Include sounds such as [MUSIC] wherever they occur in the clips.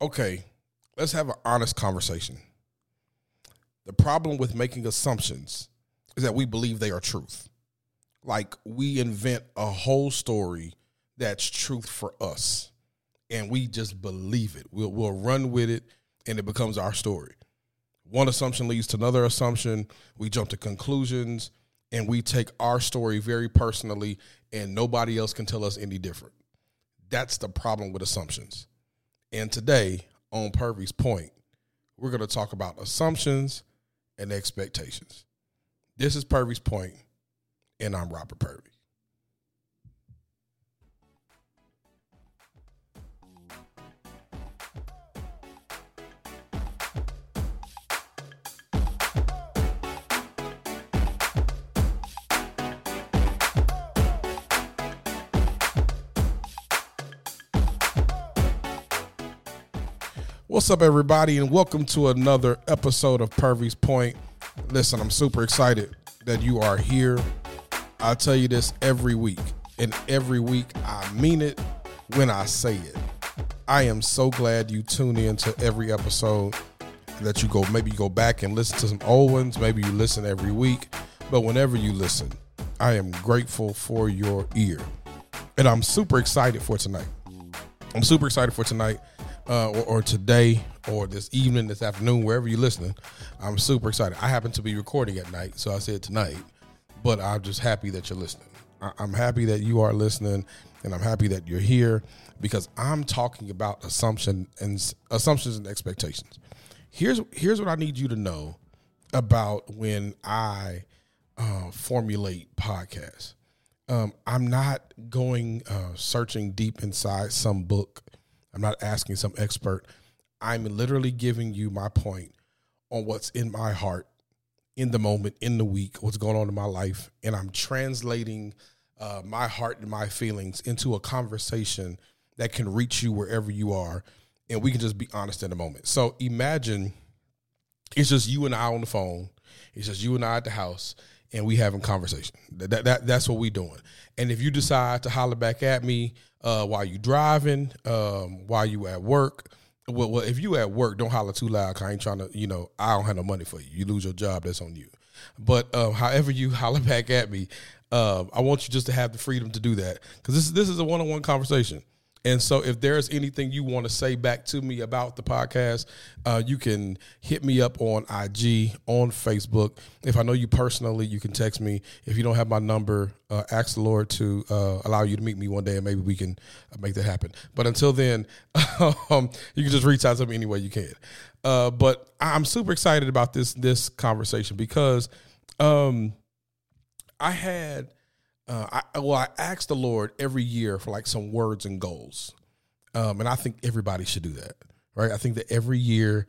okay, let's have an honest conversation. The problem with making assumptions is that we believe they are truth. Like we invent a whole story that's truth for us, and we just believe it. We'll we'll run with it, and it becomes our story. One assumption leads to another assumption. We jump to conclusions, and we take our story very personally, and nobody else can tell us any different. That's the problem with assumptions. And today, on Purvy's point, we're going to talk about assumptions and expectations. This is Purvy's point, and I'm Robert Purvey. What's up, everybody, and welcome to another episode of Purvy's Point. Listen, I'm super excited that you are here. I tell you this every week, and every week I mean it when I say it. I am so glad you tune in to every episode that you go. Maybe you go back and listen to some old ones. Maybe you listen every week, but whenever you listen, I am grateful for your ear, and I'm super excited for tonight. I'm super excited for tonight uh, or, or, today or this evening, this afternoon, wherever you're listening. I'm super excited. I happen to be recording at night, so I said tonight, but I'm just happy that you're listening. I, I'm happy that you are listening, and I'm happy that you're here because I'm talking about assumption and assumptions and expectations. Here's here's what I need you to know about when I uh, formulate podcasts. Um, I'm not going uh, searching deep inside some book I'm not asking some expert. I'm literally giving you my point on what's in my heart in the moment, in the week, what's going on in my life. And I'm translating uh, my heart and my feelings into a conversation that can reach you wherever you are. And we can just be honest in the moment. So imagine it's just you and I on the phone. It's just you and I at the house and we having conversation. That, that that's what we doing. And if you decide to holler back at me uh, while you driving, um, while you at work, well, well, if you at work, don't holler too loud. I ain't trying to, you know, I don't have no money for you. You lose your job, that's on you. But um, however you [LAUGHS] holler back at me, uh, I want you just to have the freedom to do that because this this is a one on one conversation. And so, if there's anything you want to say back to me about the podcast, uh, you can hit me up on IG, on Facebook. If I know you personally, you can text me. If you don't have my number, uh, ask the Lord to uh, allow you to meet me one day, and maybe we can uh, make that happen. But until then, [LAUGHS] um, you can just reach out to me any way you can. Uh, but I'm super excited about this this conversation because um, I had uh, I, well, I ask the Lord every year for like some words and goals, um, and I think everybody should do that, right? I think that every year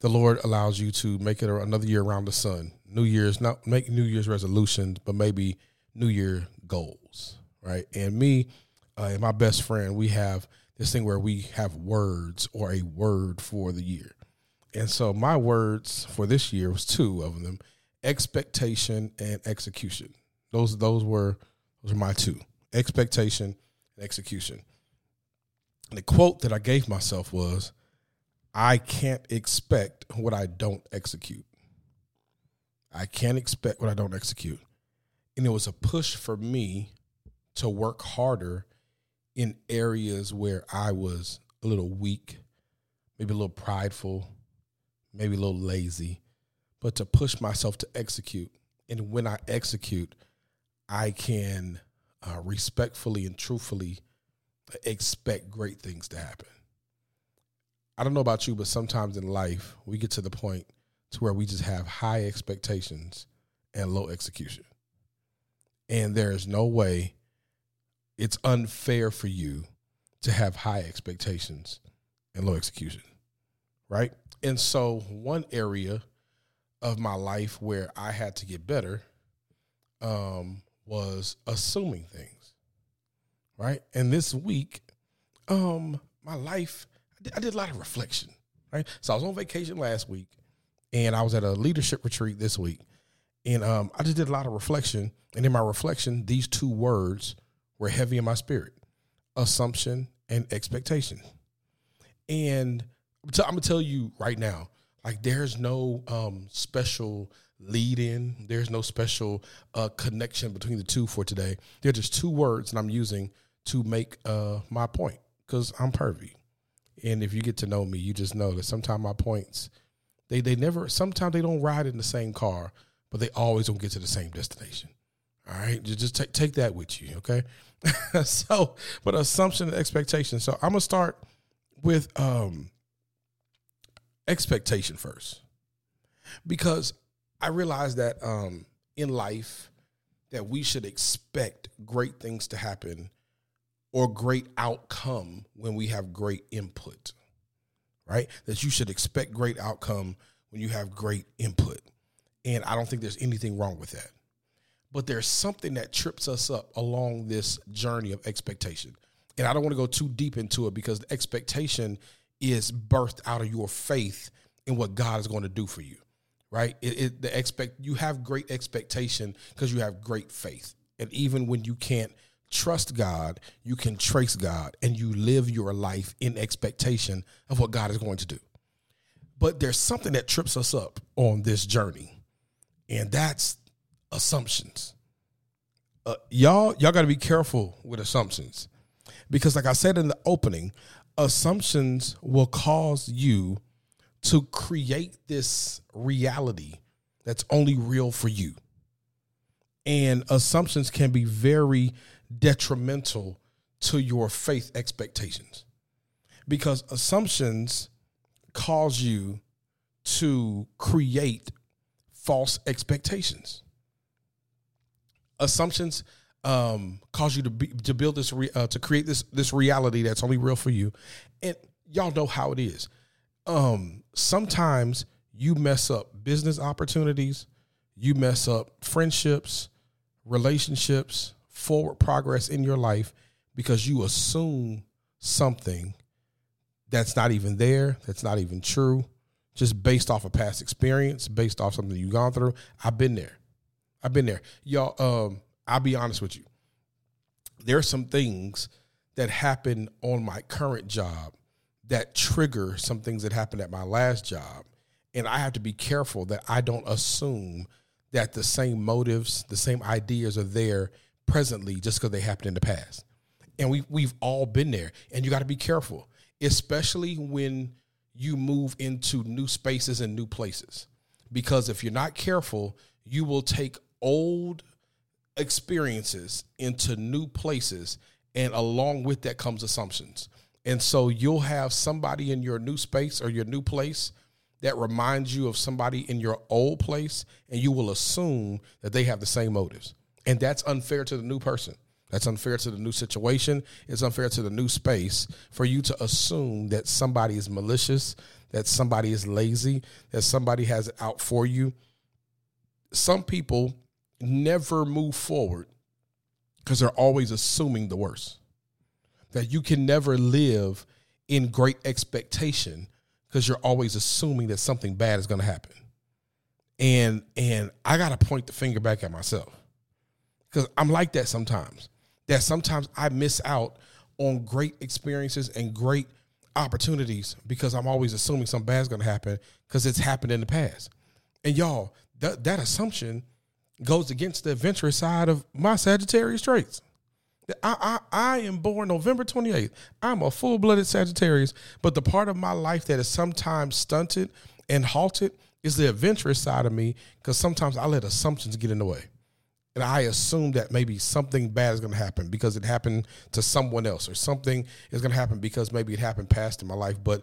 the Lord allows you to make it another year around the sun. New Year's, not make New Year's resolutions, but maybe New Year goals, right? And me uh, and my best friend, we have this thing where we have words or a word for the year. And so my words for this year was two of them: expectation and execution. Those those were those are my two expectation and execution. And the quote that I gave myself was I can't expect what I don't execute. I can't expect what I don't execute. And it was a push for me to work harder in areas where I was a little weak, maybe a little prideful, maybe a little lazy, but to push myself to execute. And when I execute, I can uh, respectfully and truthfully expect great things to happen. I don't know about you, but sometimes in life we get to the point to where we just have high expectations and low execution. And there is no way it's unfair for you to have high expectations and low execution. Right? And so one area of my life where I had to get better um, was assuming things, right? And this week, um, my life, I did, I did a lot of reflection, right? So I was on vacation last week, and I was at a leadership retreat this week, and um, I just did a lot of reflection. And in my reflection, these two words were heavy in my spirit: assumption and expectation. And I'm gonna tell you right now, like there's no um, special lead in. There's no special uh, connection between the two for today. They're just two words, and I'm using to make uh, my point because I'm Purvy. And if you get to know me, you just know that sometimes my points, they they never. Sometimes they don't ride in the same car, but they always don't get to the same destination. All right, just, just take take that with you, okay? [LAUGHS] so, but assumption and expectation. So I'm gonna start with um expectation first, because I realize that um in life that we should expect great things to happen or great outcome when we have great input. Right? That you should expect great outcome when you have great input. And I don't think there's anything wrong with that. But there's something that trips us up along this journey of expectation. And I don't want to go too deep into it because the expectation is birthed out of your faith in what God is going to do for you. Right? It, it the expect you have great expectation because you have great faith. And even when you can't trust God, you can trace God and you live your life in expectation of what God is going to do. But there's something that trips us up on this journey and that's assumptions. Uh, y'all, y'all got to be careful with assumptions because, like I said in the opening, assumptions will cause you to create this reality that's only real for you. And assumptions can be very detrimental to your faith expectations because assumptions cause you to create false expectations. Assumptions um, cause you to be, to build this re, uh, to create this this reality that's only real for you, and y'all know how it is. Um, sometimes you mess up business opportunities, you mess up friendships, relationships, forward progress in your life because you assume something that's not even there, that's not even true, just based off of past experience, based off something you've gone through. I've been there. I've been there. Y'all, um, I'll be honest with you. There are some things that happen on my current job that trigger some things that happened at my last job. And I have to be careful that I don't assume that the same motives, the same ideas are there presently just because they happened in the past. And we we've all been there. And you got to be careful, especially when you move into new spaces and new places. Because if you're not careful, you will take old experiences into new places, and along with that comes assumptions. And so you'll have somebody in your new space or your new place that reminds you of somebody in your old place, and you will assume that they have the same motives. And that's unfair to the new person. That's unfair to the new situation. It's unfair to the new space for you to assume that somebody is malicious, that somebody is lazy, that somebody has it out for you. Some people never move forward because they're always assuming the worst. That you can never live in great expectation because you're always assuming that something bad is going to happen. And and I got to point the finger back at myself because I'm like that sometimes that sometimes I miss out on great experiences and great opportunities because I'm always assuming something bad's going to happen because it's happened in the past. And y'all, that that assumption goes against the adventurous side of my Sagittarius traits. I, I, I am born November 28th. I'm a full blooded Sagittarius, but the part of my life that is sometimes stunted and halted is the adventurous side of me because sometimes I let assumptions get in the way and I assume that maybe something bad is going to happen because it happened to someone else, or something is going to happen because maybe it happened past in my life. But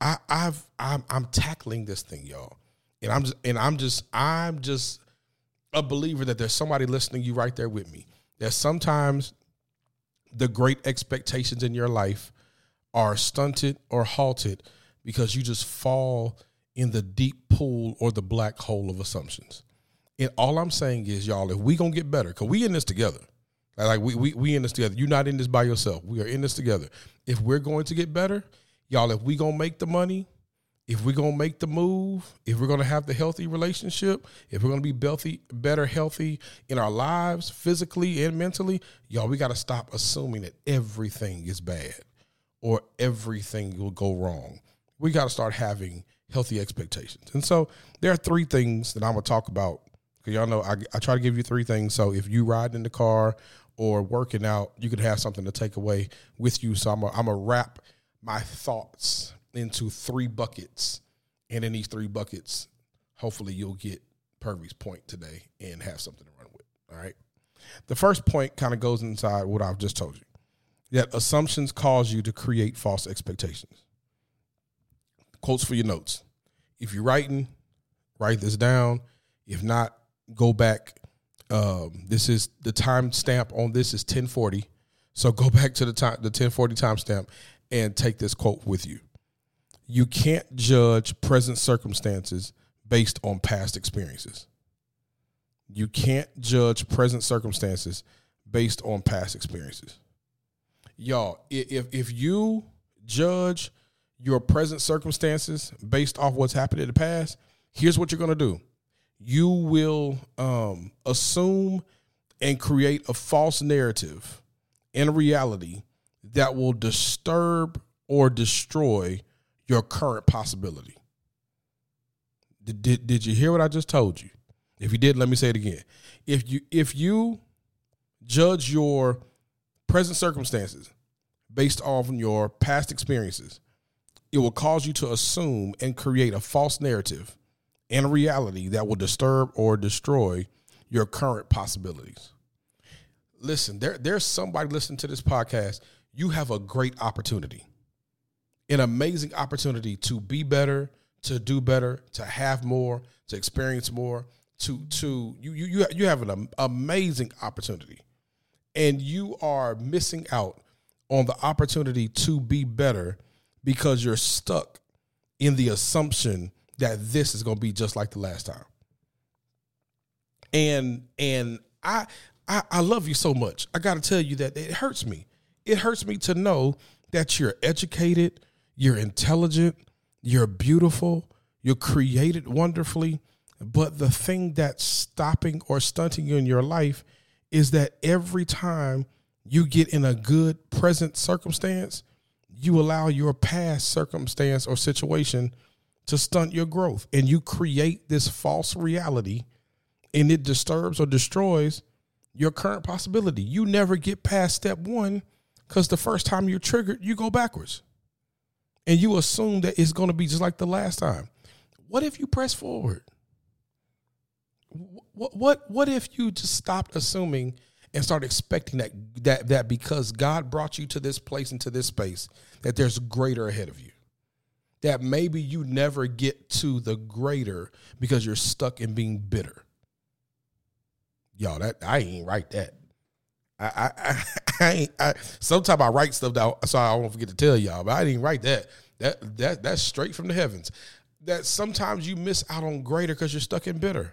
I, I've I'm, I'm tackling this thing, y'all, and I'm just and I'm just I'm just a believer that there's somebody listening you right there with me. That sometimes the great expectations in your life are stunted or halted because you just fall in the deep pool or the black hole of assumptions. And all I'm saying is, y'all, if we gonna get better, cause we in this together. Like we we we in this together. You're not in this by yourself. We are in this together. If we're going to get better, y'all, if we gonna make the money, if we're gonna make the move, if we're gonna have the healthy relationship, if we're gonna be healthy, better, healthy in our lives, physically and mentally, y'all, we gotta stop assuming that everything is bad or everything will go wrong. we got to start having healthy expectations. And so there are three things that I'm gonna talk about. Cause y'all know I, I try to give you three things. So if you ride in the car or working out, you could have something to take away with you. So I'm gonna wrap my thoughts into three buckets, and in these three buckets, hopefully you'll get Purvy's point today and have something to run with. All right. The first point kind of goes inside what I've just told you that assumptions cause you to create false expectations. Quotes for your notes. If you're writing, write this down. If not, go back. Um, this is the time stamp on this is 1040. So go [LAUGHS] back to the time the 1040 timestamp and take this quote with you. You can't judge present circumstances based on past experiences. You can't judge present circumstances based on past experiences. Y'all, if if you judge your present circumstances based off what's happened in the past, here's what you're going to do. You will um, assume and create a false narrative in reality that will disturb or destroy your current possibility. Did, did, did you hear what I just told you? If you did, let me say it again. If you if you judge your present circumstances based off your past experiences, it will cause you to assume and create a false narrative and reality that will disturb or destroy your current possibilities. Listen, there, there's somebody listening to this podcast. You have a great opportunity, an amazing opportunity to be better, to do better, to have more, to experience more, to to you you you have an amazing opportunity, and you are missing out on the opportunity to be better because you're stuck in the assumption that this is going to be just like the last time. And and I I, I love you so much. I got to tell you that it hurts me. It hurts me to know that you're educated, you're intelligent, you're beautiful, you're created wonderfully, but the thing that's stopping or stunting you in your life is that every time you get in a good present circumstance, you allow your past circumstance or situation to stunt your growth. And you create this false reality and it disturbs or destroys your current possibility. You never get past step one because the first time you're triggered, you go backwards. And you assume that it's going to be just like the last time. What if you press forward? What what what if you just stopped assuming and start expecting that that that because God brought you to this place into this space that there's greater ahead of you. That maybe you never get to the greater because you're stuck in being bitter. Y'all, that I ain't write that. I I I, I sometimes I write stuff that so I won't forget to tell y'all, but I didn't write that. That that that's straight from the heavens. That sometimes you miss out on greater because you're stuck in bitter.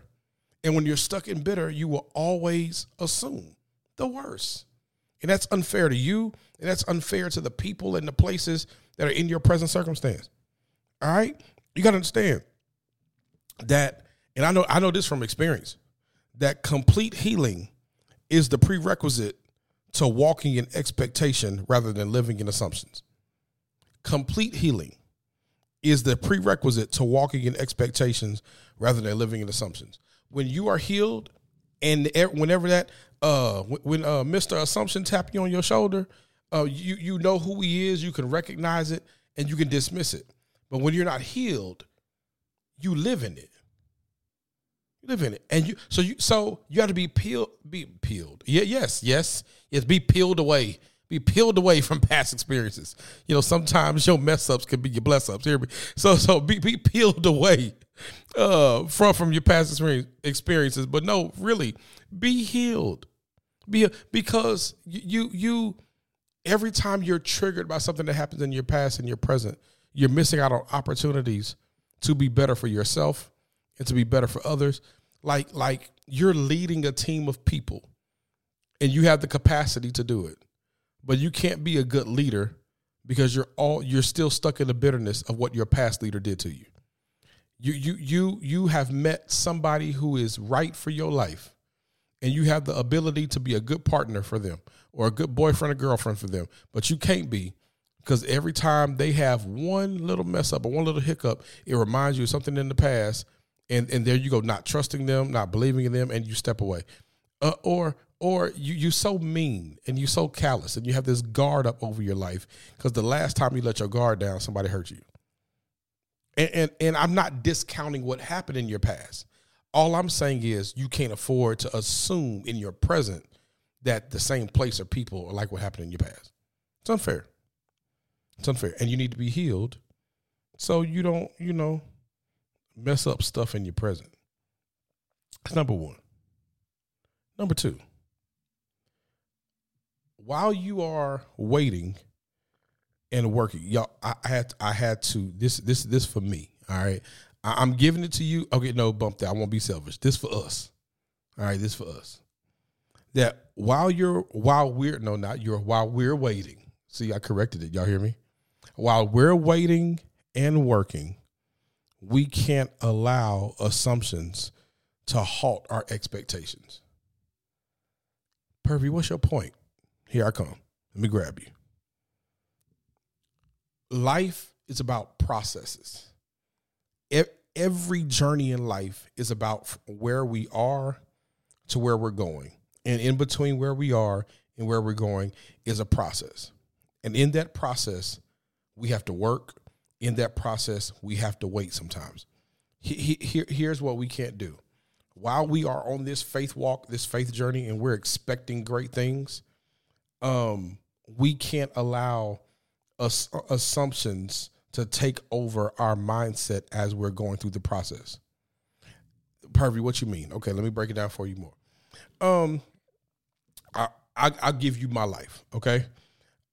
And when you're stuck in bitter, you will always assume the worst. And that's unfair to you, and that's unfair to the people and the places that are in your present circumstance. All right? You got to understand that and I know I know this from experience that complete healing is the prerequisite to walking in expectation rather than living in assumptions. Complete healing is the prerequisite to walking in expectations rather than living in assumptions. When you are healed, and whenever that uh when uh Mr. Assumption tap you on your shoulder, uh you you know who he is, you can recognize it and you can dismiss it. But when you're not healed, you live in it. Live in it. And you so you so you have to be peeled be peeled. Yeah, yes, yes. Yes, be peeled away. Be peeled away from [LAUGHS] past experiences. You know, sometimes your mess ups can be your bless ups. Here, so so be be peeled away uh from from your past experience, experiences. But no, really, be healed. Be because you you every time you're triggered by something that happens in your past and your present, you're missing out on opportunities to be better for yourself and to be better for others. Like like you're leading a team of people and you have the capacity to do it. But you can't be a good leader because you're all you're still stuck in the bitterness of what your past leader did to you. You you you you have met somebody who is right for your life and you have the ability to be a good partner for them or a good boyfriend or girlfriend for them, but you can't be Because every time they have one little mess up or one little hiccup, it reminds you of something in the past, and and there you go, not trusting them, not believing in them, and you step away, uh, or or you you so mean and you're so callous and you have this guard up over your life because the last time you let your guard down, somebody hurt you. And, and and I'm not discounting what happened in your past. All I'm saying is you can't afford to assume in your present that the same place or people are like what happened in your past. It's unfair. It's unfair. And you need to be healed so you don't, you know, mess up stuff in your present. That's number one. Number two, while you are waiting and working, y'all, I had I had to this this this for me. All right. I, am giving it to you. Okay, no, bump that. I won't be selfish. This for us. All right, this for us. That while you're while we're no, not you're while we're waiting. See, I corrected it. Y'all hear me? While we're waiting and working, we can't allow assumptions to halt our expectations. Purvy, what's your point? Here I come. Let me grab you. Life is about processes. Every journey in life is about where we are to where we're going. And in between where we are and where we're going is a process. And in that process, we have to work. In that process, we have to wait sometimes. Here, here's what we can't do. While we are on this faith walk, this faith journey, and we're expecting great things, um, we can't allow assumptions to take over our mindset as we're going through the process. Purvy, what you mean? Okay, let me break it down for you more. Um, I, I I'll give you my life. Okay,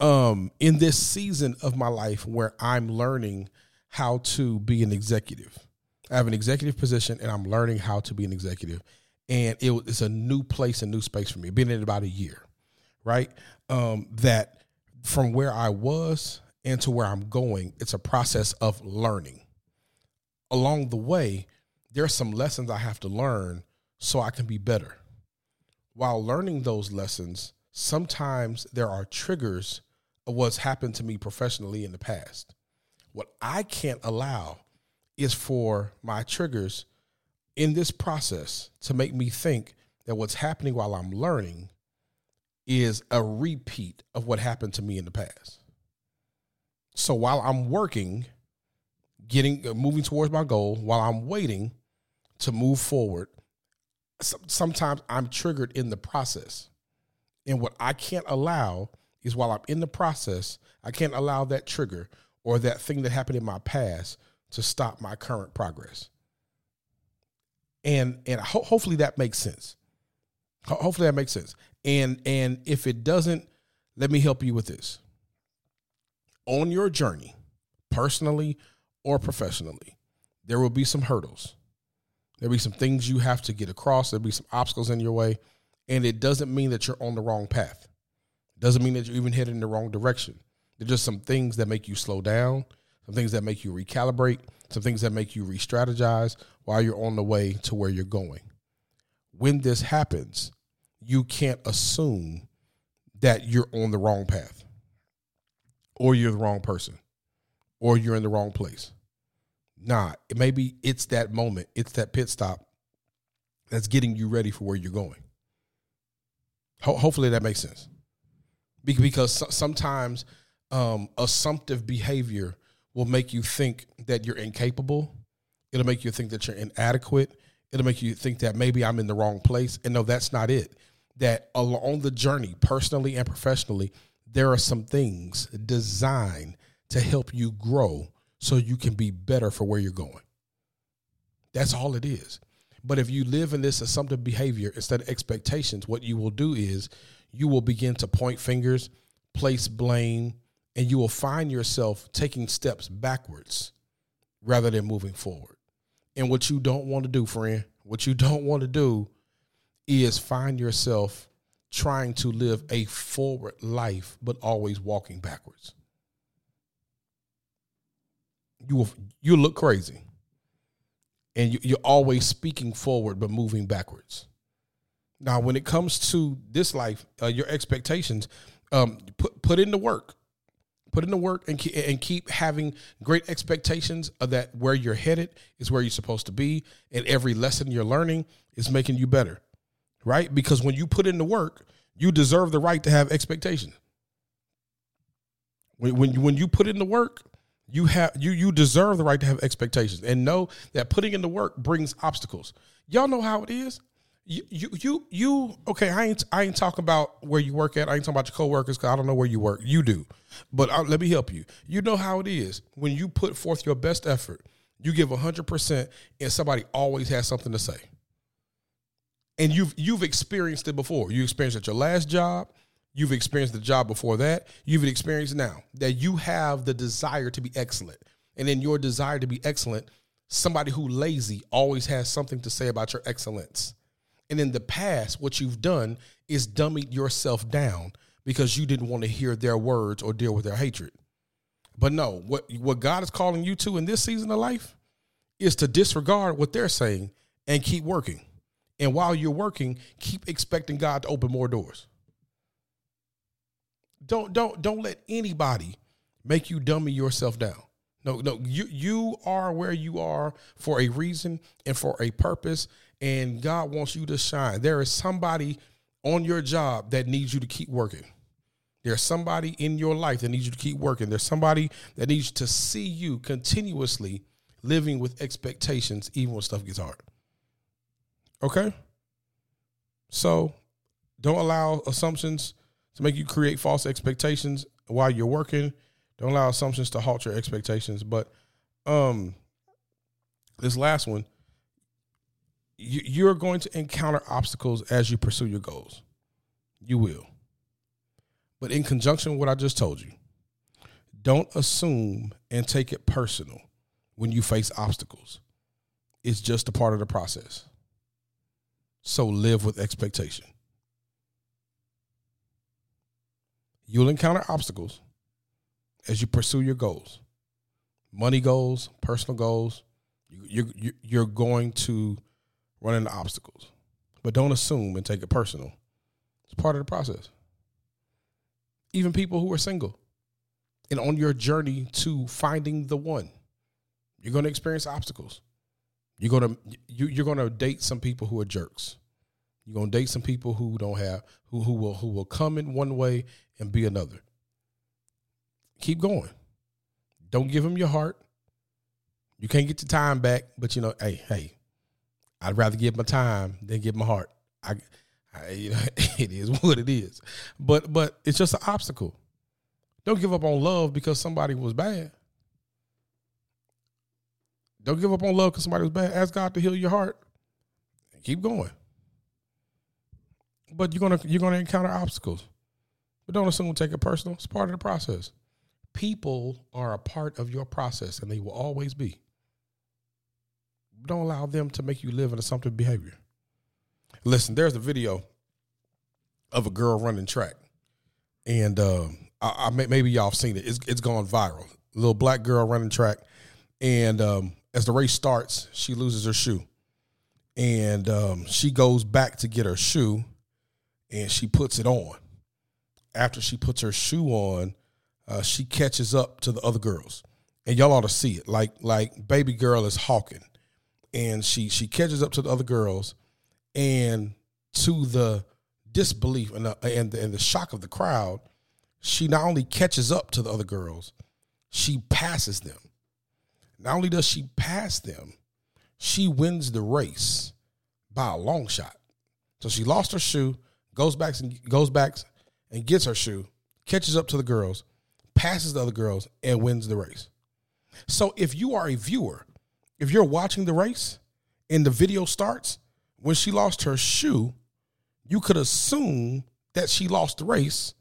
um, in this season of my life where I'm learning how to be an executive. I have an executive position and I'm learning how to be an executive. And it, it's a new place, a new space for me. Been in about a year, right? Um, that from where I was and to where I'm going, it's a process of learning. Along the way, there are some lessons I have to learn so I can be better. While learning those lessons, sometimes there are triggers what's happened to me professionally in the past. What I can't allow is for my triggers in this process to make me think that what's happening while I'm learning is a repeat of what happened to me in the past. So while I'm working, getting uh, moving towards my goal, while I'm waiting to move forward, sometimes I'm triggered in the process. And what I can't allow is while I'm in the process, I can't allow that trigger or that thing that happened in my past to stop my current progress. And and ho- hopefully that makes sense. Ho- hopefully that makes sense. And and if it doesn't, let me help you with this. On your journey, personally or professionally, there will be some hurdles. There'll be some things you have to get across. There'll be some obstacles in your way. And it doesn't mean that you're on the wrong path. Doesn't mean that you're even heading in the wrong direction. There's just some things that make you slow down, some things that make you recalibrate, some things that make you re strategize while you're on the way to where you're going. When this happens, you can't assume that you're on the wrong path or you're the wrong person or you're in the wrong place. Nah, maybe it's that moment, it's that pit stop that's getting you ready for where you're going. Ho- hopefully that makes sense because sometimes um, assumptive behavior will make you think that you're incapable. It'll make you think that you're inadequate. It'll make you think that maybe I'm in the wrong place. And no, that's not it. That along the journey, personally and professionally, there are some things designed to help you grow so you can be better for where you're going. That's all it is. But if you live in this assumptive behavior instead of expectations, what you will do is you will begin to point fingers, place blame, and you will find yourself taking steps backwards rather than moving forward. And what you don't want to do, friend, what you don't want to do is find yourself trying to live a forward life, but always walking backwards. You will you look crazy, and you, you're always speaking forward but moving backwards. Now, when it comes to this life, uh, your expectations, um, put put in the work. Put in the work and keep, and keep having great expectations of that where you're headed is where you're supposed to be, and every lesson you're learning is making you better, right? Because when you put in the work, you deserve the right to have expectations. When when you, when you put in the work, you have you you deserve the right to have expectations and know that putting in the work brings obstacles. Y'all know how it is. You you you, you okay? I ain't I ain't talking about where you work at. I ain't talking about your coworkers because I don't know where you work. You do, but I, let me help you. You know how it is when you put forth your best effort. You give hundred percent, and somebody always has something to say. And you've you've experienced it before. You experienced at your last job. You've experienced the job before that. You've experienced now that you have the desire to be excellent. And in your desire to be excellent, somebody who lazy always has something to say about your excellence. And in the past, what you've done is dummied yourself down because you didn't want to hear their words or deal with their hatred. But no, what what God is calling you to in this season of life is to disregard what they're saying and keep working. And while you're working, keep expecting God to open more doors. Don't don't don't let anybody make you dummy yourself down. No, no, you you are where you are for a reason and for a purpose, and God wants you to shine. There is somebody on your job that needs you to keep working. There's somebody in your life that needs you to keep working. There's somebody that needs to see you continuously living with expectations, even when stuff gets hard. Okay? So don't allow assumptions to make you create false expectations while you're working. Don't allow assumptions to halt your expectations. But um, this last one, you're going to encounter obstacles as you pursue your goals. You will. But in conjunction with what I just told you, don't assume and take it personal when you face obstacles. It's just a part of the process. So live with expectation. You'll encounter obstacles as you pursue your goals, money goals, personal goals. You, you, you're going to run into obstacles, but don't assume and take it personal. It's part of the process. Even people who are single and on your journey to finding the one, you're going to experience obstacles. You're going to you, you're going to date some people who are jerks. You're going to date some people who don't have who who will who will come in one way and be another. Keep going. Don't give them your heart. You can't get your time back, but you know, hey, hey, I'd rather give my time than give my heart. I, I [LAUGHS] you know, it is what it is. But but it's just an obstacle. Don't give up on love because somebody was bad. Don't give up on love because somebody was bad. Ask God to heal your heart. And keep going. But you're gonna you're gonna encounter obstacles. But don't assume take it personal. It's part of the process. People are a part of your process and they will always be. Don't allow them to make you live in assumptive behavior. Listen, there's a video of a girl running track. And uh, I, I, maybe y'all have seen it. It's, it's gone viral. A little black girl running track. And um, as the race starts, she loses her shoe. And um, she goes back to get her shoe and she puts it on after she puts her shoe on, uh, she catches up to the other girls, and y'all ought to see it. Like like baby girl is hawking, and she she catches up to the other girls, and to the disbelief and the, and the, and the shock of the crowd, she not only catches up to the other girls, she passes them. Not only does she pass them, she wins the race by a long shot. So she lost her shoe, goes back and goes back and gets her shoe, catches up to the girls, passes the other girls, and wins the race. So if you are a viewer, if you're watching the race and the video starts when she lost her shoe, you could assume that she lost the race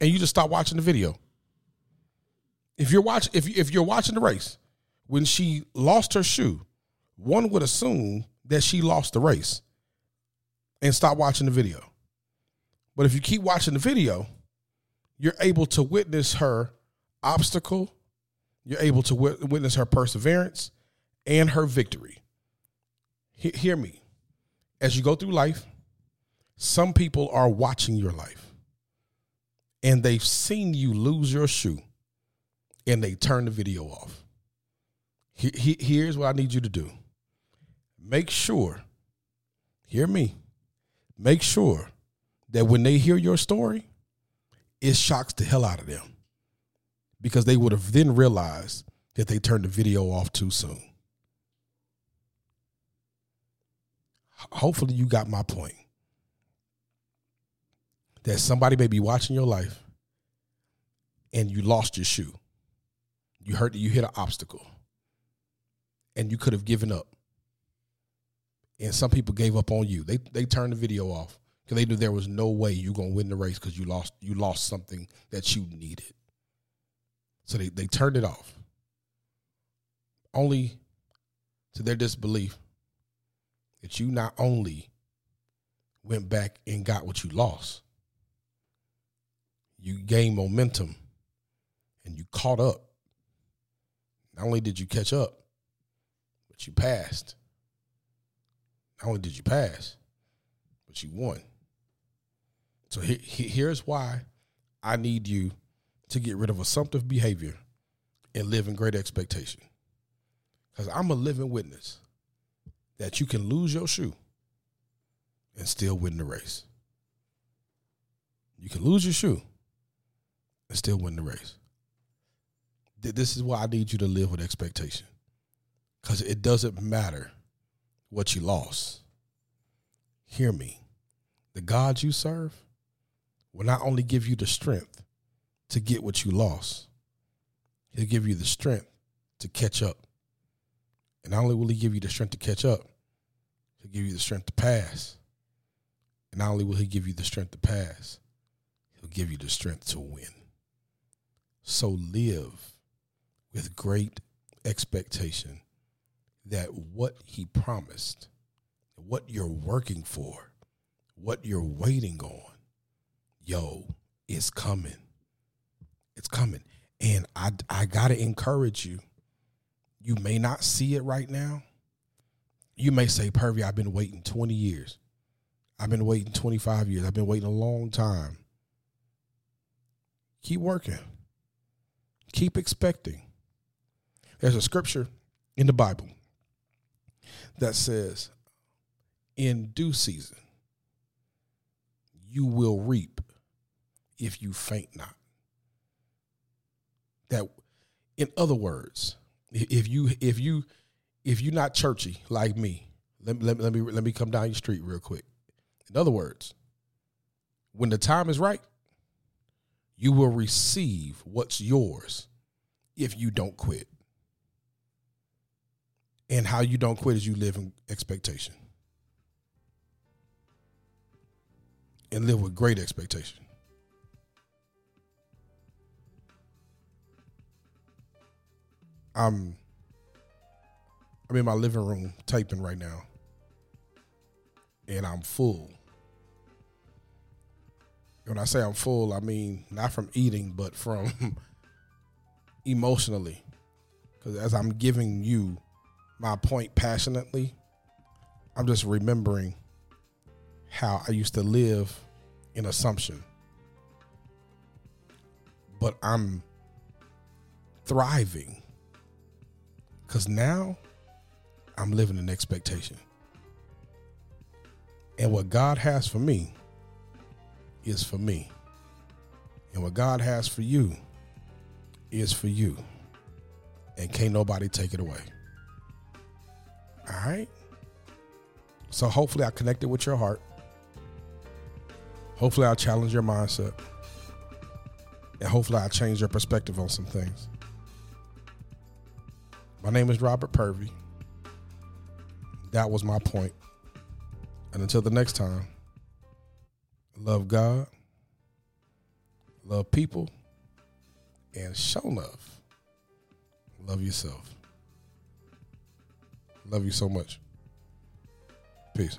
and you just stop watching the video. If you're watching if if you're watching the race when she lost her shoe, one would assume that she lost the race and stop watching the video. But if you keep watching the video, you're able to witness her obstacle, you're able to witness her perseverance and her victory. hear me. As you go through life, some people are watching your life and they've seen you lose your shoe and they turn the video off. He, he, here's what I need you to do make sure, hear me, make sure that when they hear your story, it shocks the hell out of them because they would have then realized that they turned the video off too soon. Hopefully, you got my point. That somebody may be watching your life and you lost your shoe. You hurt you hit an obstacle. And you could have given up. And some people gave up on you. They they turned the video off because they knew there was no way you're gonna win the race because you lost you lost something that you needed. So they, they turned it off. Only to their disbelief that you not only went back and got what you lost, you gained momentum and you caught up. Not only did you catch up, but you passed. Not only did you pass, but you won. So he, he, here's why I need you to get rid of assumptive behavior and live in great expectation. Because I'm a living witness that you can lose your shoe and still win the race. You can lose your shoe and still win the race. This is why I need you to live with expectation. Because it doesn't matter what you lost. Hear me. The God you serve will not only give you the strength to get what you lost, He'll give you the strength to catch up. And not only will He give you the strength to catch up, He'll give you the strength to pass. And not only will He give you the strength to pass, He'll give you the strength to win. So live with great expectation that what he promised, what you're working for, what you're waiting on, yo, is coming. It's coming. And I I gotta encourage you. You may not see it right now. You may say, Purvy, I've been waiting 20 years. I've been waiting 25 years. I've been waiting a long time. Keep working. Keep expecting. There's a scripture in the Bible that says, in due season, you will reap if you faint not. That, in other words, if you if you if you're not churchy like me, let, let, let me let me come down your street real quick. In other words, when the time is right, you will receive what's yours if you don't quit. And how you don't quit is you live in expectation. And live with great expectation. I'm I'm in my living room typing right now. And I'm full. When I say I'm full, I mean not from eating, but from [LAUGHS] emotionally. Because as I'm giving you my point passionately, I'm just remembering how I used to live in assumption. But I'm thriving because now I'm living in expectation. And what God has for me is for me. And what God has for you is for you. And can't nobody take it away. All right? So hopefully I connected with your heart. Hopefully I challenge your mindset. And hopefully I change your perspective on some things. My name is Robert Purvey. That was my point. And until the next time, love God, love people, and show love. Love yourself. Love you so much. Peace.